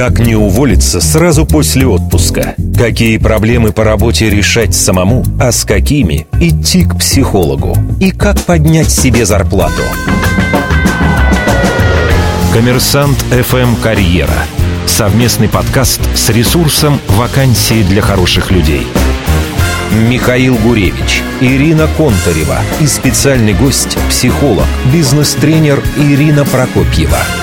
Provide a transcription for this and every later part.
Как не уволиться сразу после отпуска? Какие проблемы по работе решать самому, а с какими идти к психологу? И как поднять себе зарплату? Коммерсант FM Карьера. Совместный подкаст с ресурсом «Вакансии для хороших людей». Михаил Гуревич, Ирина Контарева и специальный гость – психолог, бизнес-тренер Ирина Прокопьева –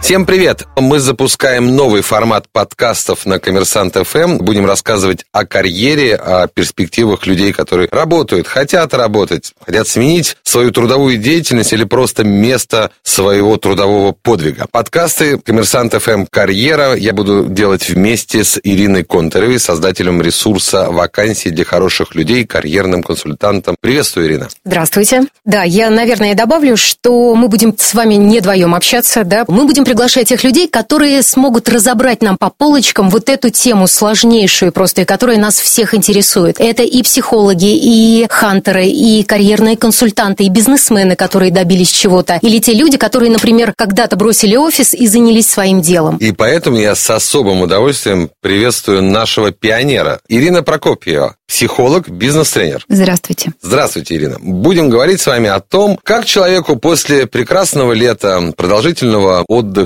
Всем привет! Мы запускаем новый формат подкастов на Коммерсант ФМ. Будем рассказывать о карьере, о перспективах людей, которые работают, хотят работать, хотят сменить свою трудовую деятельность или просто место своего трудового подвига. Подкасты Коммерсант ФМ «Карьера» я буду делать вместе с Ириной Контаревой, создателем ресурса вакансий для хороших людей, карьерным консультантом. Приветствую, Ирина. Здравствуйте. Да, я, наверное, добавлю, что мы будем с вами не вдвоем общаться, да, мы будем приглашать тех людей, которые смогут разобрать нам по полочкам вот эту тему сложнейшую просто, и которая нас всех интересует. Это и психологи, и хантеры, и карьерные консультанты, и бизнесмены, которые добились чего-то, или те люди, которые, например, когда-то бросили офис и занялись своим делом. И поэтому я с особым удовольствием приветствую нашего пионера Ирина Прокопьева, психолог, бизнес-тренер. Здравствуйте. Здравствуйте, Ирина. Будем говорить с вами о том, как человеку после прекрасного лета, продолжительного отдыха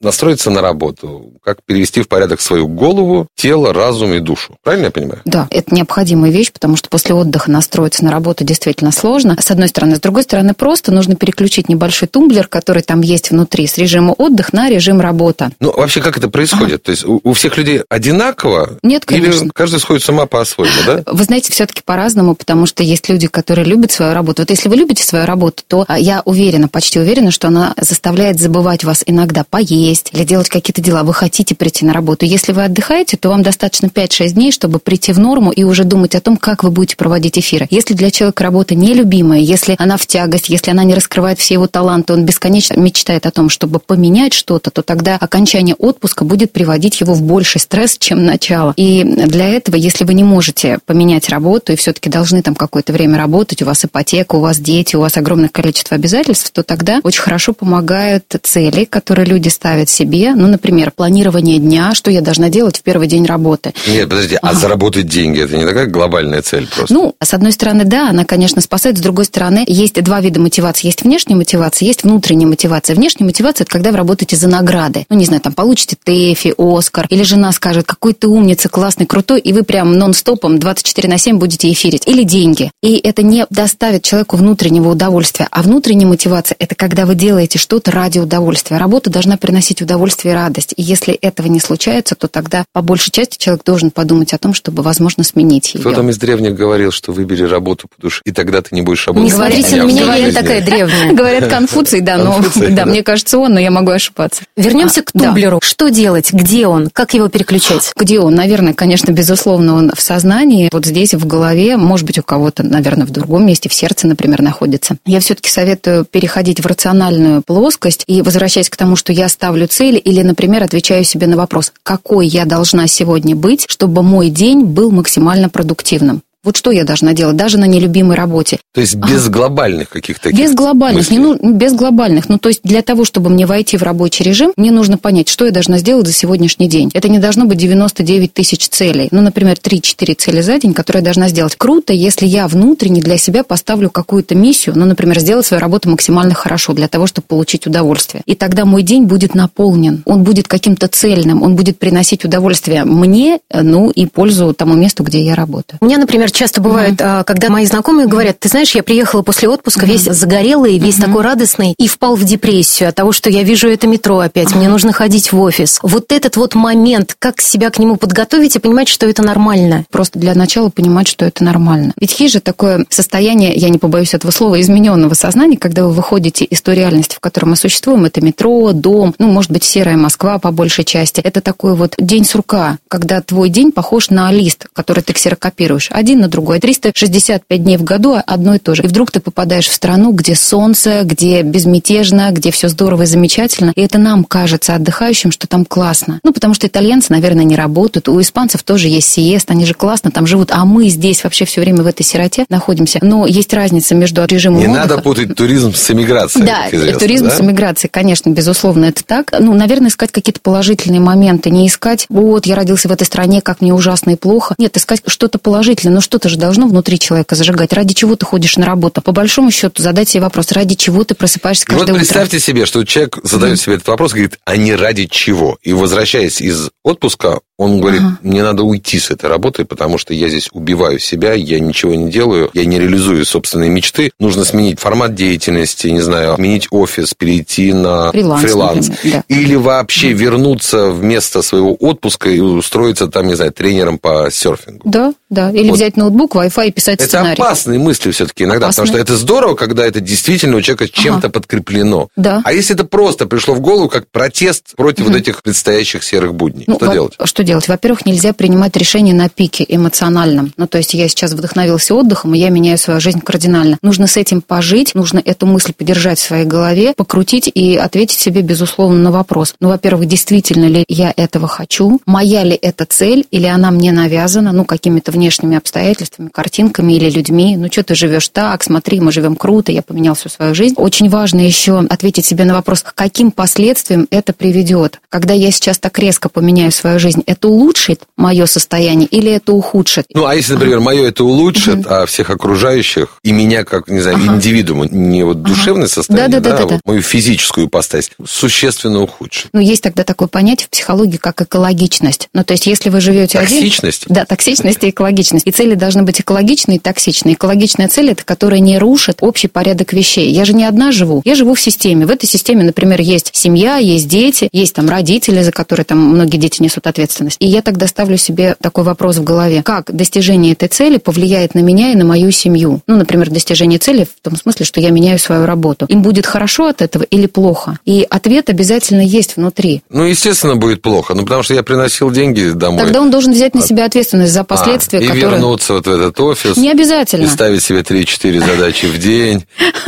настроиться на работу, как перевести в порядок свою голову, тело, разум и душу. Правильно я понимаю? Да, это необходимая вещь, потому что после отдыха настроиться на работу действительно сложно. С одной стороны. С другой стороны, просто нужно переключить небольшой тумблер, который там есть внутри, с режима отдых на режим работа. Ну, вообще, как это происходит? Ага. То есть у, у всех людей одинаково? Нет, конечно. Или каждый сходит с ума по-своему? да? Вы знаете, все-таки по-разному, потому что есть люди, которые любят свою работу. Вот если вы любите свою работу, то а, я уверена, почти уверена, что она заставляет забывать вас иногда поесть или делать какие-то дела. Вы хотите прийти на работу. Если вы отдыхаете, то вам достаточно 5-6 дней, чтобы прийти в норму и уже думать о том, как вы будете проводить эфиры. Если для человека работа нелюбимая, если она в тягость, если она не раскрывает все его таланты, он бесконечно мечтает о том, чтобы поменять что-то, то тогда окончание отпуска будет приводить его в больший стресс, чем начало. И для этого, если вы не можете поменять менять работу и все-таки должны там какое-то время работать, у вас ипотека, у вас дети, у вас огромное количество обязательств, то тогда очень хорошо помогают цели, которые люди ставят себе. Ну, например, планирование дня, что я должна делать в первый день работы. Нет, подожди, а, а заработать деньги, это не такая глобальная цель просто? Ну, с одной стороны, да, она, конечно, спасает, с другой стороны, есть два вида мотивации. Есть внешняя мотивация, есть внутренняя мотивация. Внешняя мотивация – это когда вы работаете за награды. Ну, не знаю, там, получите ТЭФИ, Оскар, или жена скажет, какой ты умница, классный, крутой, и вы прям нон-стопом 24 24 на 7 будете эфирить, или деньги. И это не доставит человеку внутреннего удовольствия. А внутренняя мотивация – это когда вы делаете что-то ради удовольствия. Работа должна приносить удовольствие и радость. И если этого не случается, то тогда по большей части человек должен подумать о том, чтобы, возможно, сменить ее. Кто там из древних говорил, что выбери работу по душе, и тогда ты не будешь работать? Не смотрите на меня, я не такая древняя. Говорят Конфуций, да, но да, мне кажется он, но я могу ошибаться. Вернемся к тумблеру. Что делать? Где он? Как его переключать? Где он? Наверное, конечно, безусловно, он в сознании. Вот здесь в голове, может быть, у кого-то, наверное, в другом месте, в сердце, например, находится. Я все-таки советую переходить в рациональную плоскость и возвращаясь к тому, что я ставлю цель или, например, отвечаю себе на вопрос, какой я должна сегодня быть, чтобы мой день был максимально продуктивным. Вот что я должна делать, даже на нелюбимой работе. То есть без а, глобальных каких-то Без глобальных, не, ну, без глобальных. Ну, то есть для того, чтобы мне войти в рабочий режим, мне нужно понять, что я должна сделать за сегодняшний день. Это не должно быть 99 тысяч целей. Ну, например, 3-4 цели за день, которые я должна сделать. Круто, если я внутренне для себя поставлю какую-то миссию, ну, например, сделать свою работу максимально хорошо для того, чтобы получить удовольствие. И тогда мой день будет наполнен, он будет каким-то цельным, он будет приносить удовольствие мне, ну, и пользу тому месту, где я работаю. У меня, например, часто бывает, mm-hmm. когда мои знакомые говорят, ты знаешь, я приехала после отпуска mm-hmm. весь загорелый, весь mm-hmm. такой радостный, и впал в депрессию от того, что я вижу это метро опять, mm-hmm. мне нужно ходить в офис. Вот этот вот момент, как себя к нему подготовить и понимать, что это нормально. Просто для начала понимать, что это нормально. Ведь есть же такое состояние, я не побоюсь этого слова, измененного сознания, когда вы выходите из той реальности, в которой мы существуем, это метро, дом, ну, может быть, серая Москва по большей части. Это такой вот день сурка, когда твой день похож на лист, который ты ксерокопируешь. Один день на другой. 365 дней в году одно и то же. И вдруг ты попадаешь в страну, где солнце, где безмятежно, где все здорово и замечательно. И это нам кажется отдыхающим, что там классно. Ну, потому что итальянцы, наверное, не работают. У испанцев тоже есть сиест, они же классно там живут. А мы здесь вообще все время в этой сироте находимся. Но есть разница между режимом Не отдыха... надо путать туризм с эмиграцией. Да, туризм да? с эмиграцией, конечно, безусловно, это так. Ну, наверное, искать какие-то положительные моменты, не искать, вот, я родился в этой стране, как мне ужасно и плохо. Нет, искать что-то положительное, но что-то же должно внутри человека зажигать. Ради чего ты ходишь на работу? По большому счету, задать себе вопрос, ради чего ты просыпаешься каждое вот представьте утро? себе, что человек задает mm-hmm. себе этот вопрос, говорит, а не ради чего? И возвращаясь из отпуска, он говорит, ага. мне надо уйти с этой работы, потому что я здесь убиваю себя, я ничего не делаю, я не реализую собственные мечты. Нужно сменить формат деятельности, не знаю, сменить офис, перейти на фриланс. фриланс. Да. Или вообще ага. вернуться вместо своего отпуска и устроиться там, не знаю, тренером по серфингу. Да, да. Или вот. взять ноутбук, Wi-Fi и писать это сценарий. Это опасные мысли все-таки иногда, опасные. потому что это здорово, когда это действительно у человека чем-то ага. подкреплено. Да. А если это просто пришло в голову как протест против угу. вот этих предстоящих серых будней, ну, что делать? Что делать? Во-первых, нельзя принимать решения на пике эмоциональном. Ну, то есть я сейчас вдохновился отдыхом, и я меняю свою жизнь кардинально. Нужно с этим пожить, нужно эту мысль подержать в своей голове, покрутить и ответить себе, безусловно, на вопрос. Ну, во-первых, действительно ли я этого хочу? Моя ли это цель? Или она мне навязана, ну, какими-то внешними обстоятельствами, картинками или людьми? Ну, что ты живешь так? Смотри, мы живем круто, я поменял всю свою жизнь. Очень важно еще ответить себе на вопрос, к каким последствиям это приведет. Когда я сейчас так резко поменяю свою жизнь, это улучшит мое состояние или это ухудшит? Ну, а если, например, мое это улучшит, угу. а всех окружающих и меня как, не знаю, ага. индивидуума, не вот душевное ага. состояние, да, да, да, да, да, вот мою физическую ипостась, существенно ухудшит. Ну, есть тогда такое понятие в психологии, как экологичность. Ну, то есть, если вы живете токсичность? один... Да, токсичность и экологичность. И цели должны быть экологичные и токсичные. Экологичная цель – это которая не рушит общий порядок вещей. Я же не одна живу. Я живу в системе. В этой системе, например, есть семья, есть дети, есть там родители, за которые там многие дети несут ответственность. И я тогда ставлю себе такой вопрос в голове. Как достижение этой цели повлияет на меня и на мою семью? Ну, например, достижение цели в том смысле, что я меняю свою работу. Им будет хорошо от этого или плохо? И ответ обязательно есть внутри. Ну, естественно, будет плохо. Ну, потому что я приносил деньги домой. Тогда он должен взять на себя ответственность за последствия, а, и которые... вернуться вот в этот офис. Не обязательно. И ставить себе 3-4 задачи в день,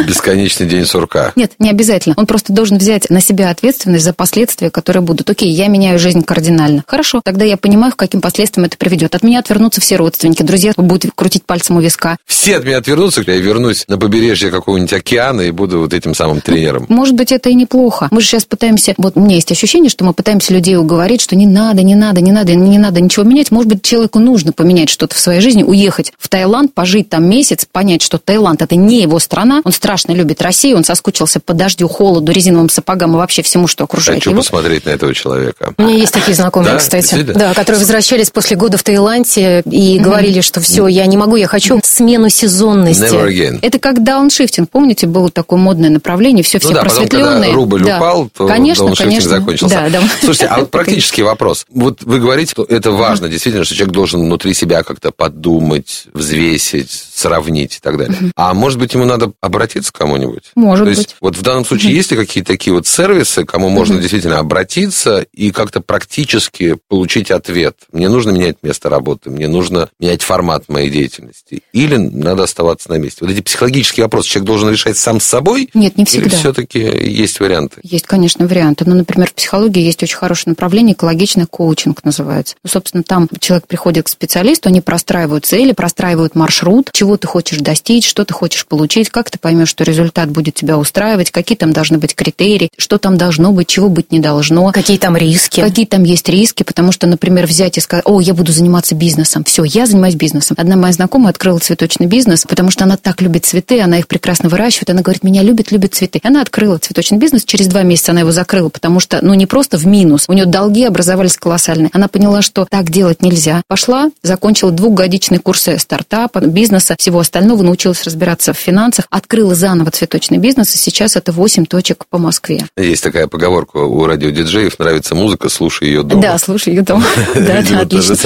бесконечный день сурка. Нет, не обязательно. Он просто должен взять на себя ответственность за последствия, которые будут. Окей, я меняю жизнь кардинально. Хорошо, тогда я понимаю, к каким последствиям это приведет. От меня отвернутся все родственники, друзья будут крутить пальцем у виска. Все от меня отвернутся, я вернусь на побережье какого-нибудь океана и буду вот этим самым тренером. Может быть, это и неплохо. Мы же сейчас пытаемся... Вот у меня есть ощущение, что мы пытаемся людей уговорить, что не надо, не надо, не надо, не надо ничего менять. Может быть, человеку нужно поменять что-то в своей жизни, уехать в Таиланд, пожить там месяц, понять, что Таиланд – это не его страна. Он страшно любит Россию, он соскучился по дождю, холоду, резиновым сапогам и вообще всему, что окружает Хочу его. посмотреть на этого человека. У меня есть такие знакомые, да? кстати, да, которые возвращались после года в Таиланде и mm-hmm. говорили, что все, я не могу, я хочу смену сезонности. Never again. Это как дауншифтинг. Помните, было такое модное направление, все все ну да, просветленные. Потом, когда рубль да. упал, то конечно, дауншифтинг конечно. закончился. Да, да. Слушайте, а вот практический вопрос. Вот вы говорите, что это важно, действительно, что человек должен внутри себя как-то подумать, взвесить, сравнить и так далее. А может быть, ему надо обратиться к кому-нибудь? Может То быть. есть, вот в данном случае есть ли какие-то такие вот сервисы, кому можно действительно обратиться и как-то практически получить ответ? Мне нужно менять место работы, мне нужно менять формат моей деятельности, или надо оставаться на месте? Вот эти психологические вопросы человек должен решать сам с собой? Нет, не всегда. Или все-таки есть варианты? Есть, конечно, варианты. Ну, например, в психологии есть очень хорошее направление, экологичный коучинг называется. Ну, собственно, там человек приходит к специалисту, они простраивают цели, простраивают маршрут, чего ты хочешь достичь, что ты хочешь получить, как ты поймешь, что результат будет тебя устраивать, какие там должны быть критерии, что там должно быть, чего быть не должно. Какие там риски. Какие там есть риски, потому что, например, взять и сказать, о, я буду заниматься бизнесом, все, я занимаюсь бизнесом. Одна моя знакомая открыла цветочный бизнес, потому что она так любит цветы, она их прекрасно выращивает, она говорит, меня любит, любит цветы. Она открыла цветочный бизнес, через два месяца она его закрыла, потому что, ну, не просто в минус, у нее долги образовались колоссальные. Она поняла, что так делать нельзя. Пошла, закончила двухгодичные курсы стартапа, бизнеса, всего остального, научилась разбираться в финансах, открыла заново цветочный бизнес, и сейчас это 8 точек по Москве. Есть такая поговорка у радиодиджеев, нравится музыка, слушай ее дома. Да, слушай ее дома. Да, да, отлично.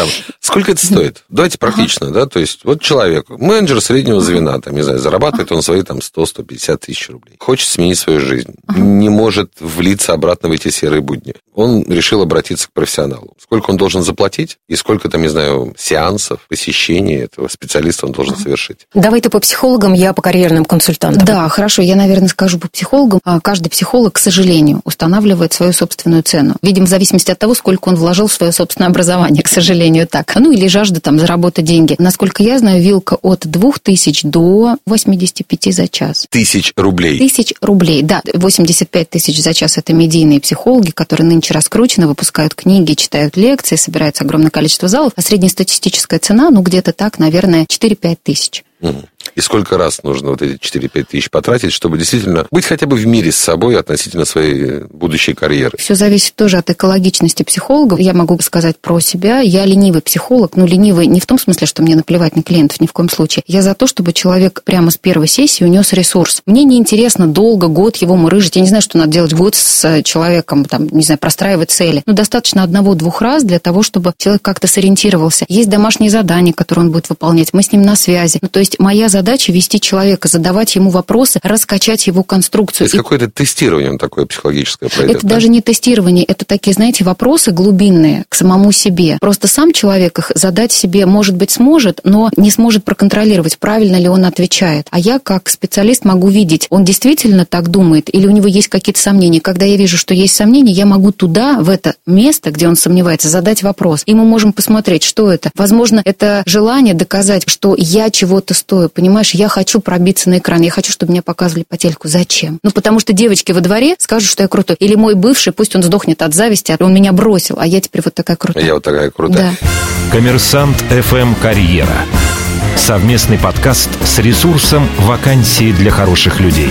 Сколько это стоит? Давайте практично, да, то есть вот человек, менеджер среднего звена, там, не знаю, зарабатывает он свои там 100-150 тысяч рублей, хочет сменить свою жизнь, не может влиться обратно в эти серые будни. Он решил обратиться к профессионалу. Сколько он должен заплатить и сколько там, не знаю, сеансов, посещений этого специалиста он должен совершить? Давай ты по психологам, я по карьерным консультантам. Да, хорошо, я, наверное, скажу по психологам. А каждый психолог, к сожалению, устанавливает свою собственную цену. Видимо, в зависимости от того, сколько он вложил в свое собственное образование, к сожалению, так. Ну, или жажда там заработать деньги. Насколько я знаю, вилка от 2000 до 85 за час. Тысяч рублей? Тысяч рублей, да. 85 тысяч за час – это медийные психологи, которые нынче раскручены, выпускают книги, читают лекции, собирается огромное количество залов. А среднестатистическая цена, ну, где-то так, наверное, 4-5 тысяч. Cześć! И сколько раз нужно вот эти 4-5 тысяч потратить, чтобы действительно быть хотя бы в мире с собой относительно своей будущей карьеры? Все зависит тоже от экологичности психологов. Я могу сказать про себя. Я ленивый психолог. Ну, ленивый не в том смысле, что мне наплевать на клиентов, ни в коем случае. Я за то, чтобы человек прямо с первой сессии унес ресурс. Мне не интересно долго, год его мурыжить. Я не знаю, что надо делать год с человеком, там, не знаю, простраивать цели. Но достаточно одного-двух раз для того, чтобы человек как-то сориентировался. Есть домашние задания, которые он будет выполнять. Мы с ним на связи. Ну, то есть моя задача вести человека, задавать ему вопросы, раскачать его конструкцию. То есть какое-то тестирование такое психологическое пройдет? Это да? даже не тестирование, это такие, знаете, вопросы глубинные к самому себе. Просто сам человек их задать себе, может быть, сможет, но не сможет проконтролировать, правильно ли он отвечает. А я, как специалист, могу видеть, он действительно так думает или у него есть какие-то сомнения. Когда я вижу, что есть сомнения, я могу туда, в это место, где он сомневается, задать вопрос. И мы можем посмотреть, что это. Возможно, это желание доказать, что я чего-то стою. Понимаешь, я хочу пробиться на экран, я хочу, чтобы меня показывали по телеку. Зачем? Ну, потому что девочки во дворе скажут, что я крутой. Или мой бывший, пусть он сдохнет от зависти, а он меня бросил, а я теперь вот такая крутая. Я вот такая крутая. Да. Коммерсант FM Карьера. Совместный подкаст с ресурсом «Вакансии для хороших людей».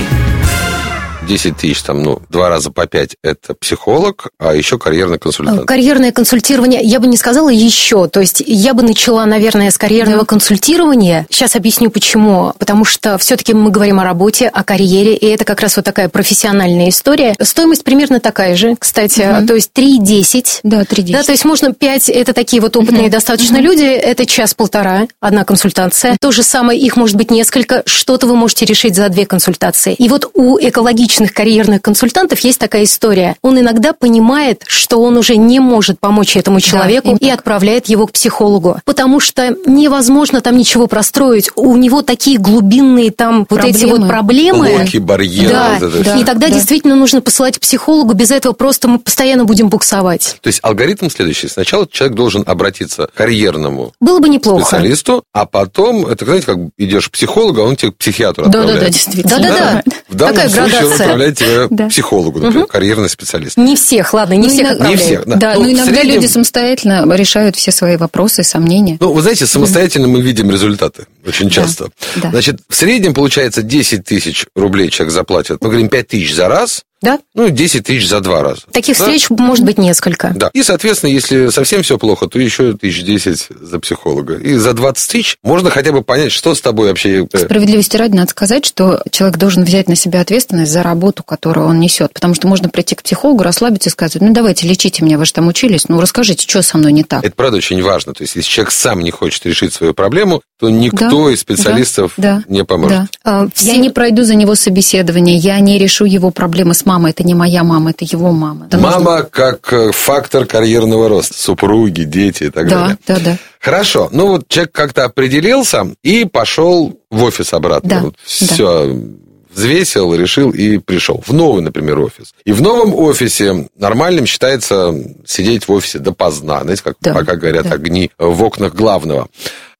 10 тысяч, там, ну, два раза по 5 – это психолог, а еще карьерный консультант. Карьерное консультирование, я бы не сказала еще. То есть я бы начала, наверное, с карьерного да. консультирования. Сейчас объясню, почему. Потому что все-таки мы говорим о работе, о карьере, и это как раз вот такая профессиональная история. Стоимость примерно такая же, кстати. Угу. То есть 3,10. Да, 3,10. Да, то есть можно 5, это такие вот опытные угу. достаточно угу. люди, это час-полтора, одна консультация. То же самое, их может быть несколько, что-то вы можете решить за две консультации. И вот у экологических успешных карьерных консультантов есть такая история. Он иногда понимает, что он уже не может помочь этому человеку да, и отправляет его к психологу. Потому что невозможно там ничего простроить. У него такие глубинные там проблемы. вот эти вот проблемы. Блоки, барьеры. Да, вот да, и тогда да. действительно нужно посылать к психологу. Без этого просто мы постоянно будем буксовать. То есть алгоритм следующий. Сначала человек должен обратиться к карьерному Было бы неплохо. специалисту, а потом, это, знаете, как идешь к психологу, а он тебе к психиатру да, отправляет. Да, да, действительно. Да-да-да. Такая случае градация. Отправляет тебя да. к психологу, например, угу. карьерный специалист. Не всех, ладно, не ну, всех Не всех, да. Да, но ну, иногда среднем... люди самостоятельно решают все свои вопросы, сомнения. Ну, вы знаете, самостоятельно мы видим результаты очень часто. Да. Значит, в среднем получается 10 тысяч рублей человек заплатит. Мы говорим 5 тысяч за раз, да? Ну, 10 тысяч за два раза. Таких да? встреч может быть несколько. Да. И, соответственно, если совсем все плохо, то еще тысяч 10 за психолога. И за 20 тысяч можно хотя бы понять, что с тобой вообще... Э, Справедливости ради, надо сказать, что человек должен взять на себя ответственность за работу, которую он несет. Потому что можно прийти к психологу, расслабиться и сказать, ну, давайте, лечите меня, вы же там учились, ну, расскажите, что со мной не так. Это, правда, очень важно. То есть, если человек сам не хочет решить свою проблему, то никто да, из специалистов да, не поможет. Да. А, я не пройду за него собеседование, я не решу его проблемы с мамой, это не моя мама, это его мама. Это мама нужно... как э, фактор карьерного роста, супруги, дети и так да, далее. Да, да. Хорошо, ну вот человек как-то определился и пошел в офис обратно. Да, вот все, да. взвесил, решил и пришел в новый, например, офис. И в новом офисе нормальным считается сидеть в офисе допоздна, знаете, как да, пока горят да. огни в окнах главного.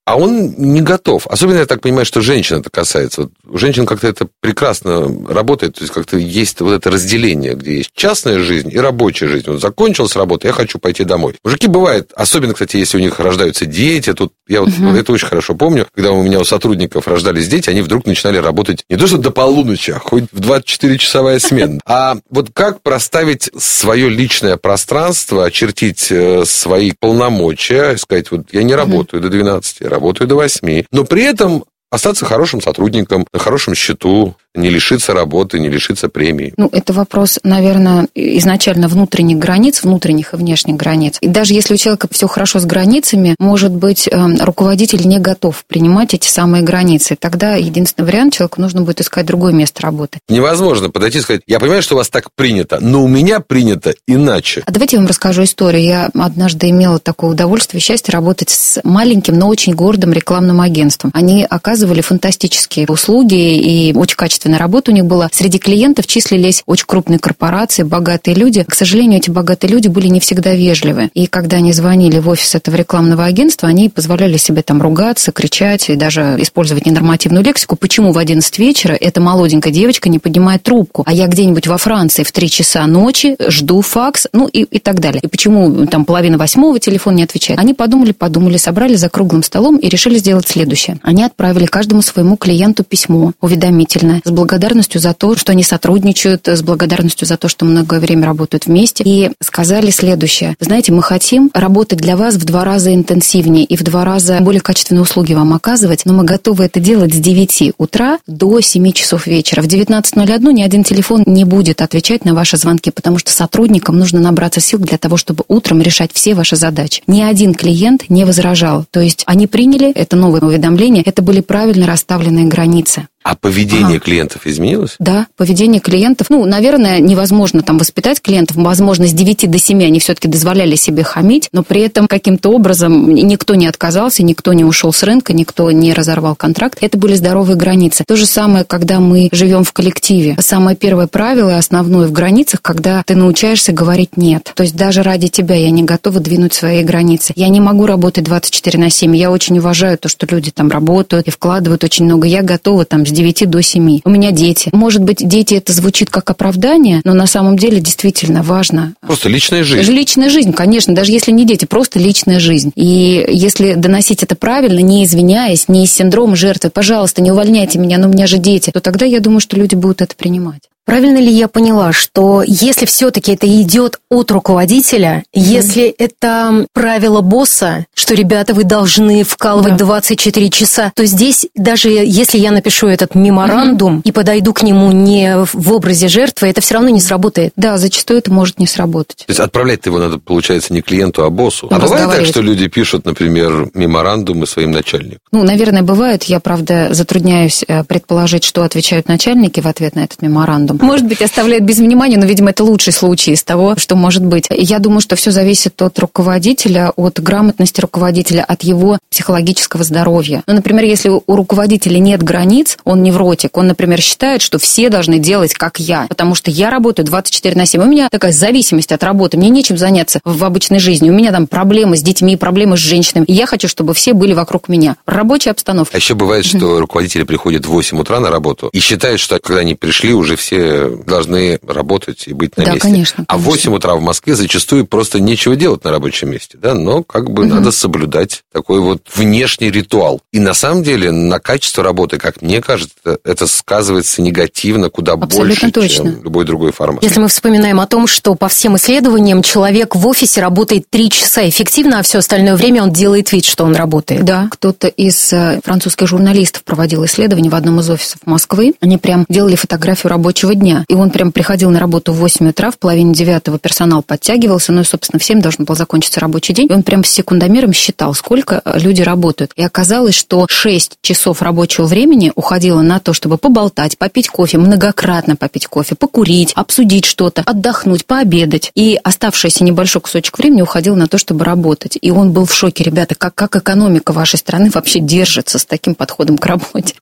А он не готов. Особенно, я так понимаю, что женщин это касается. Вот у женщин как-то это прекрасно работает. То есть, как-то есть вот это разделение, где есть частная жизнь и рабочая жизнь. Вот закончилась работа, я хочу пойти домой. Мужики бывает, особенно, кстати, если у них рождаются дети. Тут я вот угу. это очень хорошо помню. Когда у меня у сотрудников рождались дети, они вдруг начинали работать не то, что до полуночи, а хоть в 24-часовая смена. А вот как проставить свое личное пространство, очертить э, свои полномочия, сказать, вот я не работаю до 12, работаю до 8. Но при этом остаться хорошим сотрудником, на хорошем счету, не лишиться работы, не лишиться премии? Ну, это вопрос, наверное, изначально внутренних границ, внутренних и внешних границ. И даже если у человека все хорошо с границами, может быть, эм, руководитель не готов принимать эти самые границы. Тогда единственный вариант, человеку нужно будет искать другое место работы. Невозможно подойти и сказать, я понимаю, что у вас так принято, но у меня принято иначе. А давайте я вам расскажу историю. Я однажды имела такое удовольствие, счастье работать с маленьким, но очень гордым рекламным агентством. Они оказывали фантастические услуги и очень качественная работа у них была. Среди клиентов числились очень крупные корпорации, богатые люди. К сожалению, эти богатые люди были не всегда вежливы. И когда они звонили в офис этого рекламного агентства, они позволяли себе там ругаться, кричать и даже использовать ненормативную лексику. Почему в 11 вечера эта молоденькая девочка не поднимает трубку, а я где-нибудь во Франции в 3 часа ночи жду факс, ну и, и так далее. И почему там половина восьмого телефон не отвечает? Они подумали, подумали, собрали за круглым столом и решили сделать следующее. Они отправили каждому своему клиенту письмо уведомительное с благодарностью за то, что они сотрудничают, с благодарностью за то, что многое время работают вместе. И сказали следующее. Знаете, мы хотим работать для вас в два раза интенсивнее и в два раза более качественные услуги вам оказывать, но мы готовы это делать с 9 утра до 7 часов вечера. В 19.01 ни один телефон не будет отвечать на ваши звонки, потому что сотрудникам нужно набраться сил для того, чтобы утром решать все ваши задачи. Ни один клиент не возражал. То есть они приняли это новое уведомление, это были правильно расставленные границы. А поведение ага. клиентов изменилось? Да, поведение клиентов. Ну, наверное, невозможно там воспитать клиентов. Возможно, с 9 до 7 они все-таки дозволяли себе хамить, но при этом каким-то образом никто не отказался, никто не ушел с рынка, никто не разорвал контракт. Это были здоровые границы. То же самое, когда мы живем в коллективе. Самое первое правило основное в границах, когда ты научаешься говорить «нет». То есть даже ради тебя я не готова двинуть свои границы. Я не могу работать 24 на 7. Я очень уважаю то, что люди там работают и вкладывают очень много. Я готова там 9 до 7. У меня дети. Может быть, дети это звучит как оправдание, но на самом деле действительно важно. Просто личная жизнь. Личная жизнь, конечно, даже если не дети, просто личная жизнь. И если доносить это правильно, не извиняясь, не из синдрома жертвы, пожалуйста, не увольняйте меня, но у меня же дети, то тогда я думаю, что люди будут это принимать. Правильно ли я поняла, что если все-таки это идет от руководителя, mm-hmm. если это правило босса, что, ребята, вы должны вкалывать да. 24 часа, то здесь, даже если я напишу этот меморандум mm-hmm. и подойду к нему не в образе жертвы, это все равно не сработает. Да, зачастую это может не сработать. То есть отправлять его надо, получается, не клиенту, а боссу. Ну, а бывает так, что люди пишут, например, меморандумы своим начальникам? Ну, наверное, бывает. Я, правда, затрудняюсь э, предположить, что отвечают начальники в ответ на этот меморандум рядом. Может быть, оставляет без внимания, но, видимо, это лучший случай из того, что может быть. Я думаю, что все зависит от руководителя, от грамотности руководителя, от его психологического здоровья. Ну, например, если у руководителя нет границ, он невротик, он, например, считает, что все должны делать, как я, потому что я работаю 24 на 7. У меня такая зависимость от работы, мне нечем заняться в обычной жизни. У меня там проблемы с детьми, проблемы с женщинами. И я хочу, чтобы все были вокруг меня. Рабочая обстановка. А еще бывает, что руководители приходят в 8 утра на работу и считают, что когда они пришли, уже все должны работать и быть на да, месте. Конечно, конечно. А в 8 утра в Москве зачастую просто нечего делать на рабочем месте, да, но как бы угу. надо соблюдать такой вот внешний ритуал. И на самом деле на качество работы, как мне кажется, это сказывается негативно куда Абсолютно больше, точно. чем любой другой формат. Если мы вспоминаем о том, что по всем исследованиям человек в офисе работает 3 часа эффективно, а все остальное время он делает вид, что он работает. Да, кто-то из э, французских журналистов проводил исследование в одном из офисов Москвы. Они прям делали фотографию рабочего рабочего дня. И он прям приходил на работу в 8 утра, в половине девятого персонал подтягивался, ну и, собственно, в 7 должен был закончиться рабочий день. И он прям с секундомером считал, сколько э, люди работают. И оказалось, что 6 часов рабочего времени уходило на то, чтобы поболтать, попить кофе, многократно попить кофе, покурить, обсудить что-то, отдохнуть, пообедать. И оставшийся небольшой кусочек времени уходил на то, чтобы работать. И он был в шоке, ребята, как, как экономика вашей страны вообще держится с таким подходом к работе.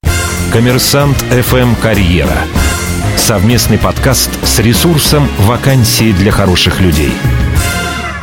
Коммерсант ФМ «Карьера». Совместный подкаст с ресурсом «Вакансии для хороших людей».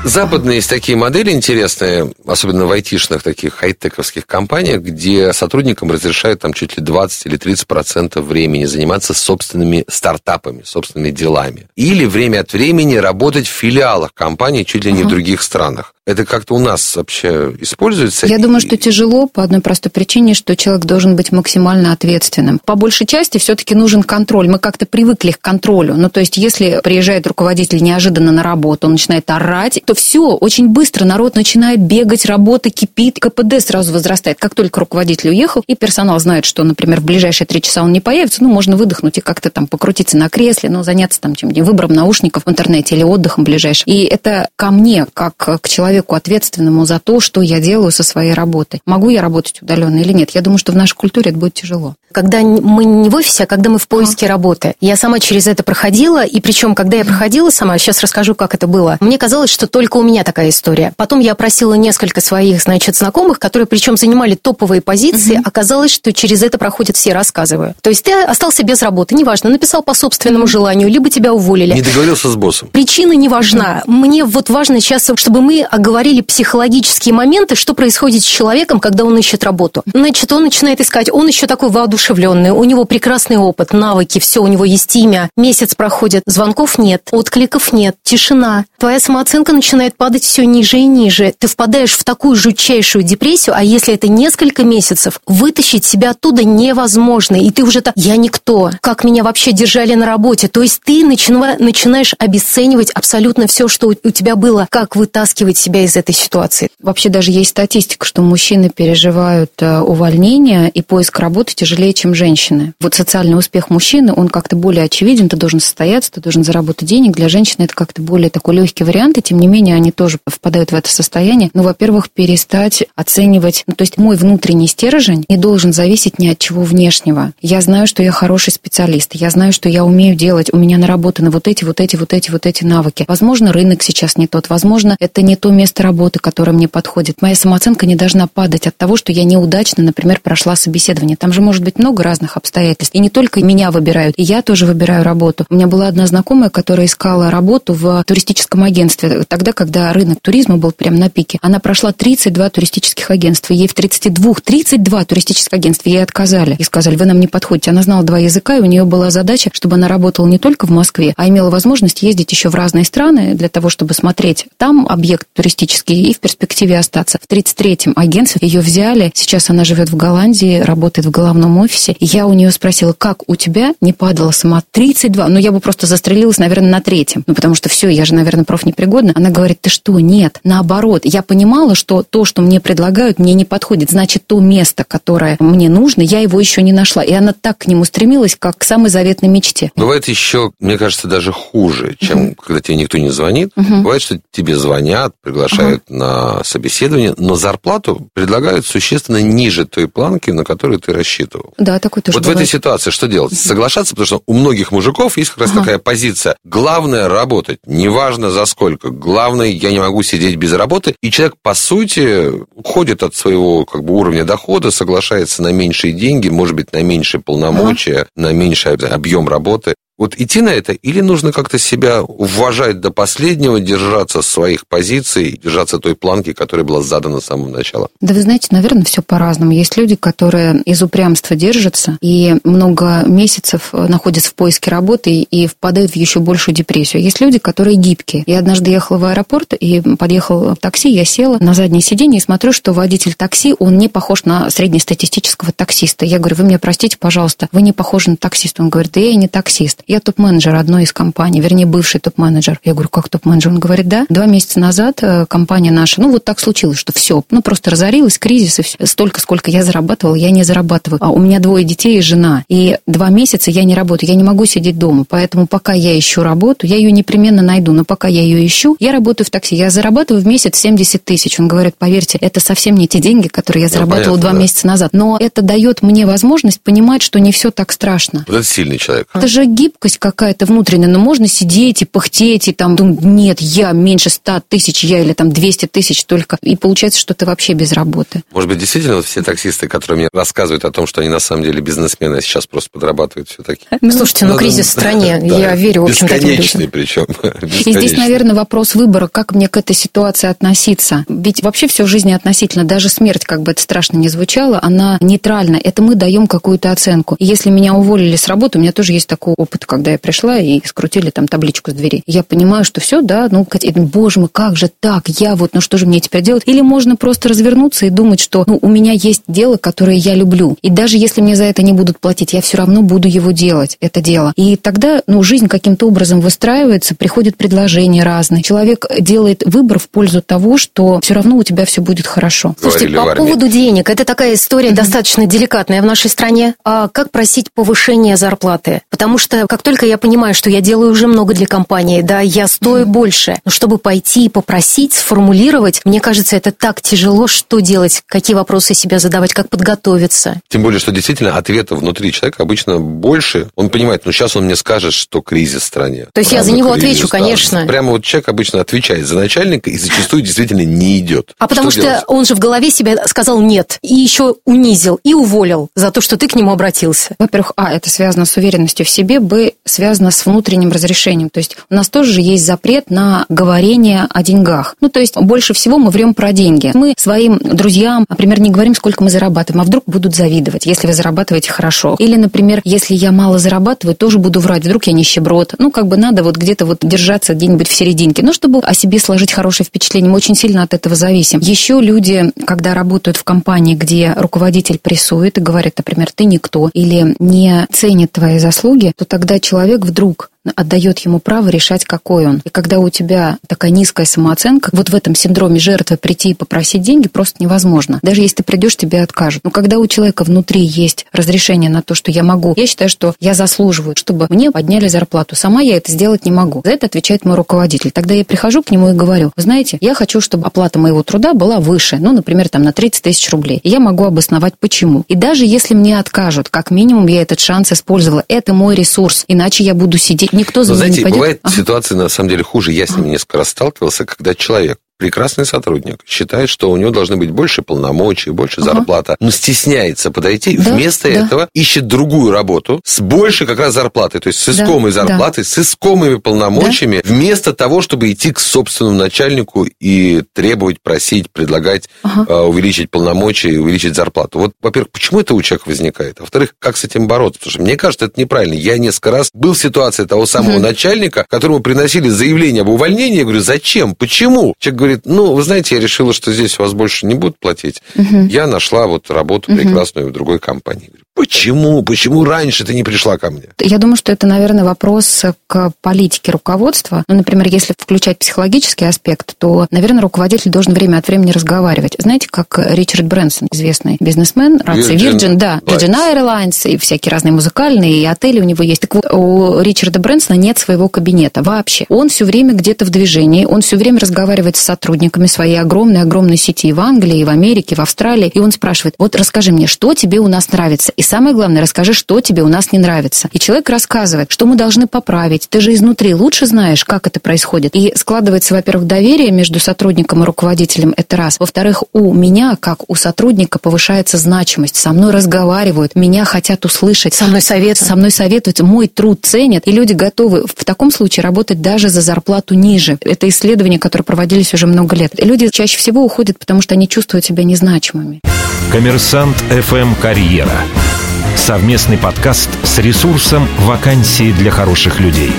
Западные есть такие модели интересные, особенно в айтишных таких хай-тековских компаниях, где сотрудникам разрешают там чуть ли 20 или 30 процентов времени заниматься собственными стартапами, собственными делами. Или время от времени работать в филиалах компании чуть ли не uh-huh. в других странах. Это как-то у нас вообще используется? Я думаю, что тяжело по одной простой причине, что человек должен быть максимально ответственным. По большей части все-таки нужен контроль. Мы как-то привыкли к контролю. Ну, то есть, если приезжает руководитель неожиданно на работу, он начинает орать, то все, очень быстро народ начинает бегать, работа кипит, КПД сразу возрастает. Как только руководитель уехал, и персонал знает, что, например, в ближайшие три часа он не появится, ну, можно выдохнуть и как-то там покрутиться на кресле, ну, заняться там чем-нибудь, выбором наушников в интернете или отдыхом ближайшим. И это ко мне, как к человеку ответственному за то, что я делаю со своей работой. Могу я работать удаленно или нет? Я думаю, что в нашей культуре это будет тяжело. Когда мы не в офисе, а когда мы в поиске а. работы. Я сама через это проходила, и причем, когда я проходила сама, сейчас расскажу, как это было, мне казалось, что только у меня такая история. Потом я опросила несколько своих, значит, знакомых, которые причем занимали топовые позиции. Угу. Оказалось, что через это проходят все, рассказываю. То есть ты остался без работы, неважно, написал по собственному желанию, либо тебя уволили. Не договорился с боссом. Причина не важна. Мне вот важно сейчас, чтобы мы оговорили психологические моменты, что происходит с человеком, когда он ищет работу. Значит, он начинает искать, он еще такой воодушевленный, у него прекрасный опыт, навыки, все, у него есть имя. Месяц проходит, звонков нет, откликов нет, тишина. Твоя самооценка начинает падать все ниже и ниже. Ты впадаешь в такую жутчайшую депрессию, а если это несколько месяцев, вытащить себя оттуда невозможно. И ты уже так, я никто. Как меня вообще держали на работе? То есть ты начинаешь обесценивать абсолютно все, что у тебя было. Как вытаскивать себя из этой ситуации? Вообще даже есть статистика, что мужчины переживают э, увольнение и поиск работы тяжелее, чем женщины. Вот социальный успех мужчины, он как-то более очевиден, ты должен состояться, ты должен заработать денег. Для женщины это как-то более такой легкий вариант, и тем не менее они тоже впадают в это состояние. Ну, во-первых, перестать оценивать, ну, то есть мой внутренний стержень не должен зависеть ни от чего внешнего. Я знаю, что я хороший специалист, я знаю, что я умею делать, у меня наработаны вот эти, вот эти, вот эти, вот эти навыки. Возможно, рынок сейчас не тот, возможно, это не то место работы, которое мне подходит. Моя самооценка не должна падать от того, что я неудачно, например, прошла собеседование. Там же может быть много разных обстоятельств. И не только меня выбирают, и я тоже выбираю работу. У меня была одна знакомая, которая искала работу в туристическом агентстве, тогда, когда рынок туризма был прям на пике. Она прошла 32 туристических агентства. Ей в 32, 32 туристических агентств ей отказали. И сказали, вы нам не подходите. Она знала два языка, и у нее была задача, чтобы она работала не только в Москве, а имела возможность ездить еще в разные страны для того, чтобы смотреть там объект туристический и в перспективе остаться. В 33-м агентстве ее взяли. Сейчас она живет в Голландии, работает в головном офисе. Я у нее спросила, как у тебя не падала сама 32? Ну, я бы просто застрелилась, наверное, на третьем. Ну, потому что все, я же, наверное, профнепригодна. Она говорит, ты что, нет, наоборот. Я понимала, что то, что мне предлагают, мне не подходит. Значит, то место, которое мне нужно, я его еще не нашла. И она так к нему стремилась, как к самой заветной мечте. Бывает еще, мне кажется, даже хуже, чем угу. когда тебе никто не звонит. Угу. Бывает, что тебе звонят, приглашают угу. на собеседование, но зарплату предлагают существенно ниже той планки, на которую ты рассчитывал. Да, такой тоже Вот бывает. в этой ситуации что делать? Соглашаться, потому что у многих мужиков есть как раз такая позиция. Главное работать, неважно за сколько. Главное, я не могу сидеть без работы. И человек, по сути, уходит от своего как бы, уровня дохода, соглашается на меньшие деньги, может быть, на меньшие полномочия, ага. на меньший объем работы. Вот идти на это или нужно как-то себя уважать до последнего, держаться своих позиций, держаться той планки, которая была задана с самого начала? Да вы знаете, наверное, все по-разному. Есть люди, которые из упрямства держатся и много месяцев находятся в поиске работы и впадают в еще большую депрессию. Есть люди, которые гибкие. Я однажды ехала в аэропорт и подъехал в такси, я села на заднее сиденье и смотрю, что водитель такси, он не похож на среднестатистического таксиста. Я говорю, вы меня простите, пожалуйста, вы не похожи на таксиста. Он говорит, да я не таксист. Я топ-менеджер одной из компаний, вернее, бывший топ-менеджер. Я говорю, как топ-менеджер? Он говорит, да. Два месяца назад э, компания наша, ну, вот так случилось, что все, ну, просто разорилась, кризис, и все. Столько, сколько я зарабатывала, я не зарабатываю. А у меня двое детей и жена. И два месяца я не работаю, я не могу сидеть дома. Поэтому пока я ищу работу, я ее непременно найду. Но пока я ее ищу, я работаю в такси. Я зарабатываю в месяц 70 тысяч. Он говорит, поверьте, это совсем не те деньги, которые я зарабатывала ну, понятно, два да. месяца назад. Но это дает мне возможность понимать, что не все так страшно. Вот это сильный человек. Это же гибкость какая-то внутренняя, но можно сидеть и пыхтеть, и там думать, нет, я меньше 100 тысяч, я или там 200 тысяч только, и получается, что ты вообще без работы. Может быть, действительно, вот все таксисты, которые мне рассказывают о том, что они на самом деле бизнесмены, а сейчас просто подрабатывают все-таки. Ну, Слушайте, ну, кризис в стране, я верю, в общем, Бесконечный причем. И здесь, наверное, вопрос выбора, как мне к этой ситуации относиться. Ведь вообще все в жизни относительно, даже смерть, как бы это страшно не звучало, она нейтральна. Это мы даем какую-то оценку. И если меня уволили с работы, у меня тоже есть такой опыт. Когда я пришла и скрутили там табличку с двери. Я понимаю, что все, да, ну, боже мой, как же так, я вот, ну что же мне теперь делать? Или можно просто развернуться и думать, что ну, у меня есть дело, которое я люблю. И даже если мне за это не будут платить, я все равно буду его делать, это дело. И тогда, ну, жизнь каким-то образом выстраивается, приходят предложения разные. Человек делает выбор в пользу того, что все равно у тебя все будет хорошо. Слушайте, по поводу денег, это такая история mm-hmm. достаточно деликатная в нашей стране. А как просить повышения зарплаты? Потому что как только я понимаю, что я делаю уже много для компании, да, я стою mm-hmm. больше, но чтобы пойти и попросить, сформулировать, мне кажется, это так тяжело, что делать, какие вопросы себе задавать, как подготовиться. Тем более, что действительно ответа внутри человека обычно больше. Он понимает, ну сейчас он мне скажет, что кризис в стране. То есть я за него кризис, отвечу, конечно. Прямо вот человек обычно отвечает за начальника и зачастую действительно не идет. А потому что, что он же в голове себе сказал нет, и еще унизил, и уволил за то, что ты к нему обратился. Во-первых, а, это связано с уверенностью в себе, б, связано с внутренним разрешением. То есть у нас тоже же есть запрет на говорение о деньгах. Ну, то есть больше всего мы врем про деньги. Мы своим друзьям, например, не говорим, сколько мы зарабатываем, а вдруг будут завидовать, если вы зарабатываете хорошо. Или, например, если я мало зарабатываю, тоже буду врать, вдруг я нищеброд. Ну, как бы надо вот где-то вот держаться где-нибудь в серединке. Ну, чтобы о себе сложить хорошее впечатление. Мы очень сильно от этого зависим. Еще люди, когда работают в компании, где руководитель прессует и говорит, например, ты никто, или не ценит твои заслуги, то тогда человек вдруг отдает ему право решать, какой он. И когда у тебя такая низкая самооценка, вот в этом синдроме жертвы прийти и попросить деньги просто невозможно. Даже если ты придешь, тебе откажут. Но когда у человека внутри есть разрешение на то, что я могу, я считаю, что я заслуживаю, чтобы мне подняли зарплату. Сама я это сделать не могу. За это отвечает мой руководитель. Тогда я прихожу к нему и говорю, вы знаете, я хочу, чтобы оплата моего труда была выше, ну, например, там на 30 тысяч рублей. И я могу обосновать, почему. И даже если мне откажут, как минимум я этот шанс использовала. Это мой ресурс, иначе я буду сидеть никто за Но, знаете, не пойдет. бывает ага. ситуации на самом деле хуже. Я с ними несколько раз сталкивался, когда человек прекрасный сотрудник, считает, что у него должны быть больше полномочий, больше ага. зарплата, но стесняется подойти, да, вместо да. этого ищет другую работу с большей как раз зарплатой, то есть с искомой да, зарплатой, да. с искомыми полномочиями, да. вместо того, чтобы идти к собственному начальнику и требовать, просить, предлагать ага. э, увеличить полномочия и увеличить зарплату. Вот, во-первых, почему это у человека возникает? А во-вторых, как с этим бороться? Потому что мне кажется, это неправильно. Я несколько раз был в ситуации того самого угу. начальника, которому приносили заявление об увольнении. Я говорю, зачем? Почему? Человек говорит, ну, вы знаете, я решила, что здесь вас больше не будут платить. Угу. Я нашла вот работу прекрасную угу. в другой компании. Почему? Почему раньше ты не пришла ко мне? Я думаю, что это, наверное, вопрос к политике руководства. Ну, например, если включать психологический аспект, то, наверное, руководитель должен время от времени разговаривать. Знаете, как Ричард Брэнсон, известный бизнесмен, Virgin, Virgin да, Virgin Airlines и всякие разные музыкальные, и отели у него есть. Так вот, у Ричарда Брэнсона нет своего кабинета вообще. Он все время где-то в движении, он все время разговаривает с сотрудниками своей огромной-огромной сети в Англии, и в Америке, в Австралии, и он спрашивает, вот расскажи мне, что тебе у нас нравится? И самое главное, расскажи, что тебе у нас не нравится. И человек рассказывает, что мы должны поправить. Ты же изнутри лучше знаешь, как это происходит. И складывается, во-первых, доверие между сотрудником и руководителем, это раз. Во-вторых, у меня, как у сотрудника, повышается значимость. Со мной разговаривают, меня хотят услышать. Со мной советуют. Со мной советуют, мой труд ценят. И люди готовы в таком случае работать даже за зарплату ниже. Это исследования, которые проводились уже много лет. И люди чаще всего уходят, потому что они чувствуют себя незначимыми. Коммерсант ФМ «Карьера». Совместный подкаст с ресурсом «Вакансии для хороших людей».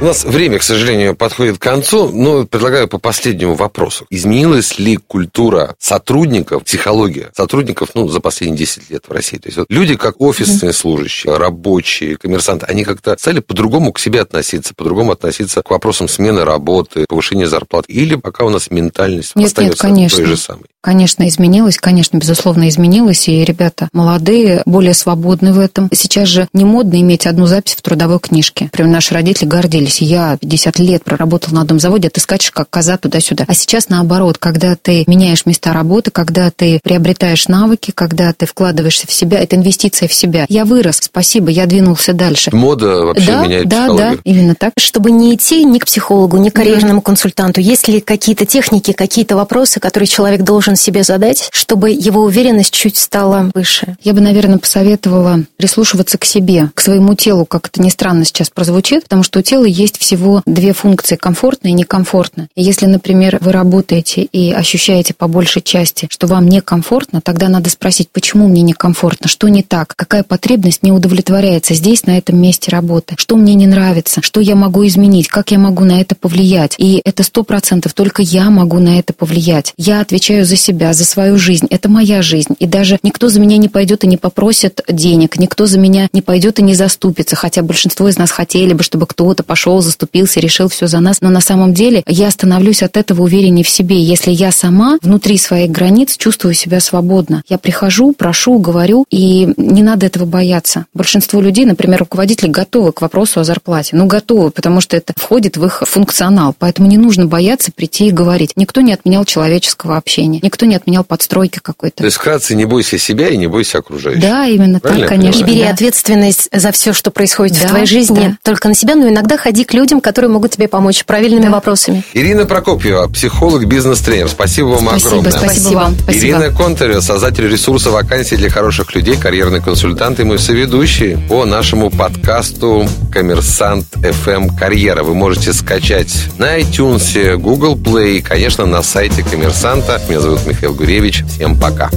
У нас время, к сожалению, подходит к концу, но предлагаю по последнему вопросу. Изменилась ли культура сотрудников, психология сотрудников, ну, за последние 10 лет в России? То есть вот люди, как офисные служащие, рабочие, коммерсанты, они как-то стали по-другому к себе относиться, по-другому относиться к вопросам смены работы, повышения зарплат? Или пока у нас ментальность нет, остается нет, конечно. той же самой? Конечно, изменилась, конечно, безусловно, изменилась, и ребята молодые, более свободны в этом. Сейчас же не модно иметь одну запись в трудовой книжке. Например, наши родители гордились. Я 50 лет проработал на одном заводе, а ты скачешь как коза туда-сюда. А сейчас наоборот, когда ты меняешь места работы, когда ты приобретаешь навыки, когда ты вкладываешься в себя, это инвестиция в себя. Я вырос, спасибо, я двинулся дальше. Мода вообще да, меняет Да, психологию. да, именно так. Чтобы не идти ни к психологу, ни к карьерному консультанту, есть ли какие-то техники, какие-то вопросы, которые человек должен должен себе задать, чтобы его уверенность чуть стала выше? Я бы, наверное, посоветовала прислушиваться к себе, к своему телу, как это ни странно сейчас прозвучит, потому что у тела есть всего две функции – комфортно и некомфортно. И если, например, вы работаете и ощущаете по большей части, что вам некомфортно, тогда надо спросить, почему мне некомфортно, что не так, какая потребность не удовлетворяется здесь, на этом месте работы, что мне не нравится, что я могу изменить, как я могу на это повлиять. И это сто процентов только я могу на это повлиять. Я отвечаю за себя, за свою жизнь. Это моя жизнь. И даже никто за меня не пойдет и не попросит денег, никто за меня не пойдет и не заступится, хотя большинство из нас хотели бы, чтобы кто-то пошел, заступился, решил все за нас. Но на самом деле я становлюсь от этого увереннее в себе, если я сама внутри своих границ чувствую себя свободно. Я прихожу, прошу, говорю, и не надо этого бояться. Большинство людей, например, руководители, готовы к вопросу о зарплате. Ну, готовы, потому что это входит в их функционал. Поэтому не нужно бояться прийти и говорить. Никто не отменял человеческого общения, никто не отменял подстройки какой-то. То есть, вкратце, не бойся себя и не бойся окружающих. Да, именно Правильно так, конечно. И бери да. ответственность за все, что происходит да, в твоей жизни, да. только на себя, но иногда ходи к людям, которые могут тебе помочь правильными да. вопросами. Ирина Прокопьева, психолог, бизнес-тренер. Спасибо вам спасибо, огромное. Спасибо вам. Спасибо. Ирина Контарева, создатель ресурса вакансий для хороших людей, карьерный консультант и мой соведущий по нашему подкасту «Коммерсант FM Карьера». Вы можете скачать на iTunes, Google Play и, конечно, на сайте «Коммерсанта». Меня зовут Михаил Гуревич. Всем пока.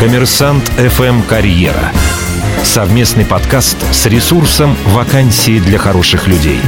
«Коммерсант FM Карьера». Совместный подкаст с ресурсом «Вакансии для хороших людей».